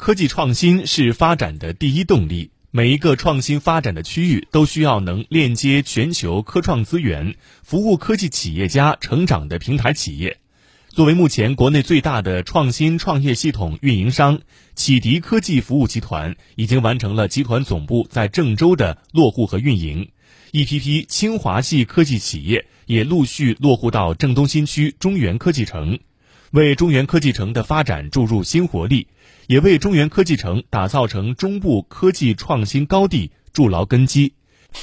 科技创新是发展的第一动力。每一个创新发展的区域都需要能链接全球科创资源、服务科技企业家成长的平台企业。作为目前国内最大的创新创业系统运营商，启迪科技服务集团已经完成了集团总部在郑州的落户和运营，一批批清华系科技企业也陆续落户到郑东新区中原科技城，为中原科技城的发展注入新活力。也为中原科技城打造成中部科技创新高地筑牢根基。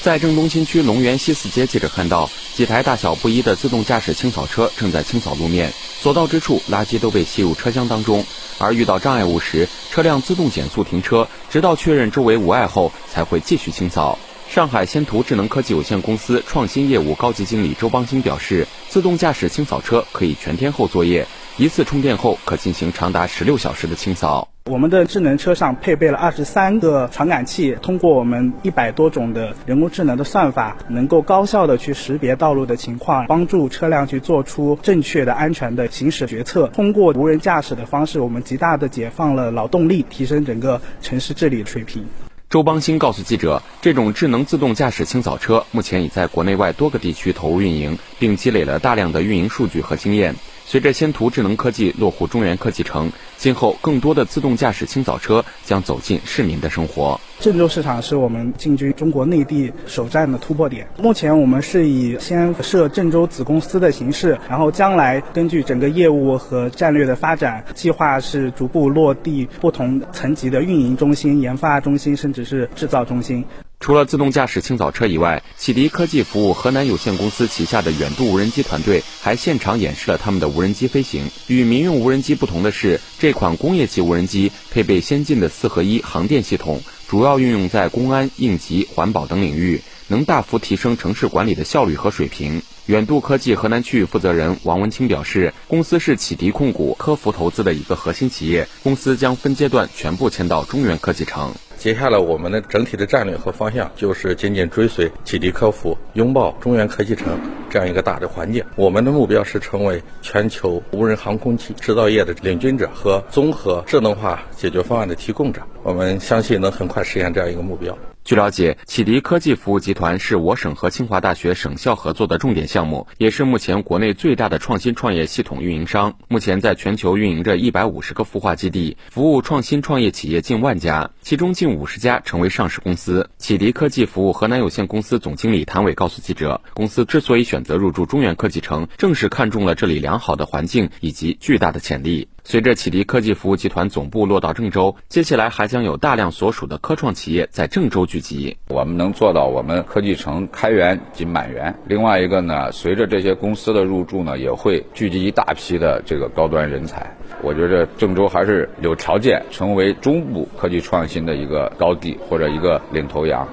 在郑东新区龙源西四街，记者看到几台大小不一的自动驾驶清扫车正在清扫路面，所到之处垃圾都被吸入车厢当中，而遇到障碍物时，车辆自动减速停车，直到确认周围无碍后才会继续清扫。上海先途智能科技有限公司创新业务高级经理周邦兴表示，自动驾驶清扫车可以全天候作业，一次充电后可进行长达十六小时的清扫。我们的智能车上配备了二十三个传感器，通过我们一百多种的人工智能的算法，能够高效的去识别道路的情况，帮助车辆去做出正确的、安全的行驶决策。通过无人驾驶的方式，我们极大的解放了劳动力，提升整个城市治理水平。周邦兴告诉记者，这种智能自动驾驶清扫车目前已在国内外多个地区投入运营，并积累了大量的运营数据和经验。随着先途智能科技落户中原科技城，今后更多的自动驾驶清扫车将走进市民的生活。郑州市场是我们进军中国内地首站的突破点。目前我们是以先设郑州子公司的形式，然后将来根据整个业务和战略的发展，计划是逐步落地不同层级的运营中心、研发中心，甚至是制造中心。除了自动驾驶清扫车以外，启迪科技服务河南有限公司旗下的远渡无人机团队还现场演示了他们的无人机飞行。与民用无人机不同的是，这款工业级无人机配备先进的四合一航电系统，主要运用在公安、应急、环保等领域，能大幅提升城市管理的效率和水平。远渡科技河南区域负责人王文清表示，公司是启迪控股科孚投资的一个核心企业，公司将分阶段全部迁到中原科技城。接下来，我们的整体的战略和方向就是紧紧追随启迪科孚，拥抱中原科技城这样一个大的环境。我们的目标是成为全球无人航空器制造业的领军者和综合智能化解决方案的提供者。我们相信能很快实现这样一个目标。据了解，启迪科技服务集团是我省和清华大学省校合作的重点项目，也是目前国内最大的创新创业系统运营商。目前在全球运营着一百五十个孵化基地，服务创新创业企业近万家，其中近五十家成为上市公司。启迪科技服务河南有限公司总经理谭伟告诉记者，公司之所以选择入驻中原科技城，正是看中了这里良好的环境以及巨大的潜力。随着启迪科技服务集团总部落到郑州，接下来还将有大量所属的科创企业在郑州聚集。我们能做到我们科技城开源即满员。另外一个呢，随着这些公司的入驻呢，也会聚集一大批的这个高端人才。我觉得郑州还是有条件成为中部科技创新的一个高地或者一个领头羊。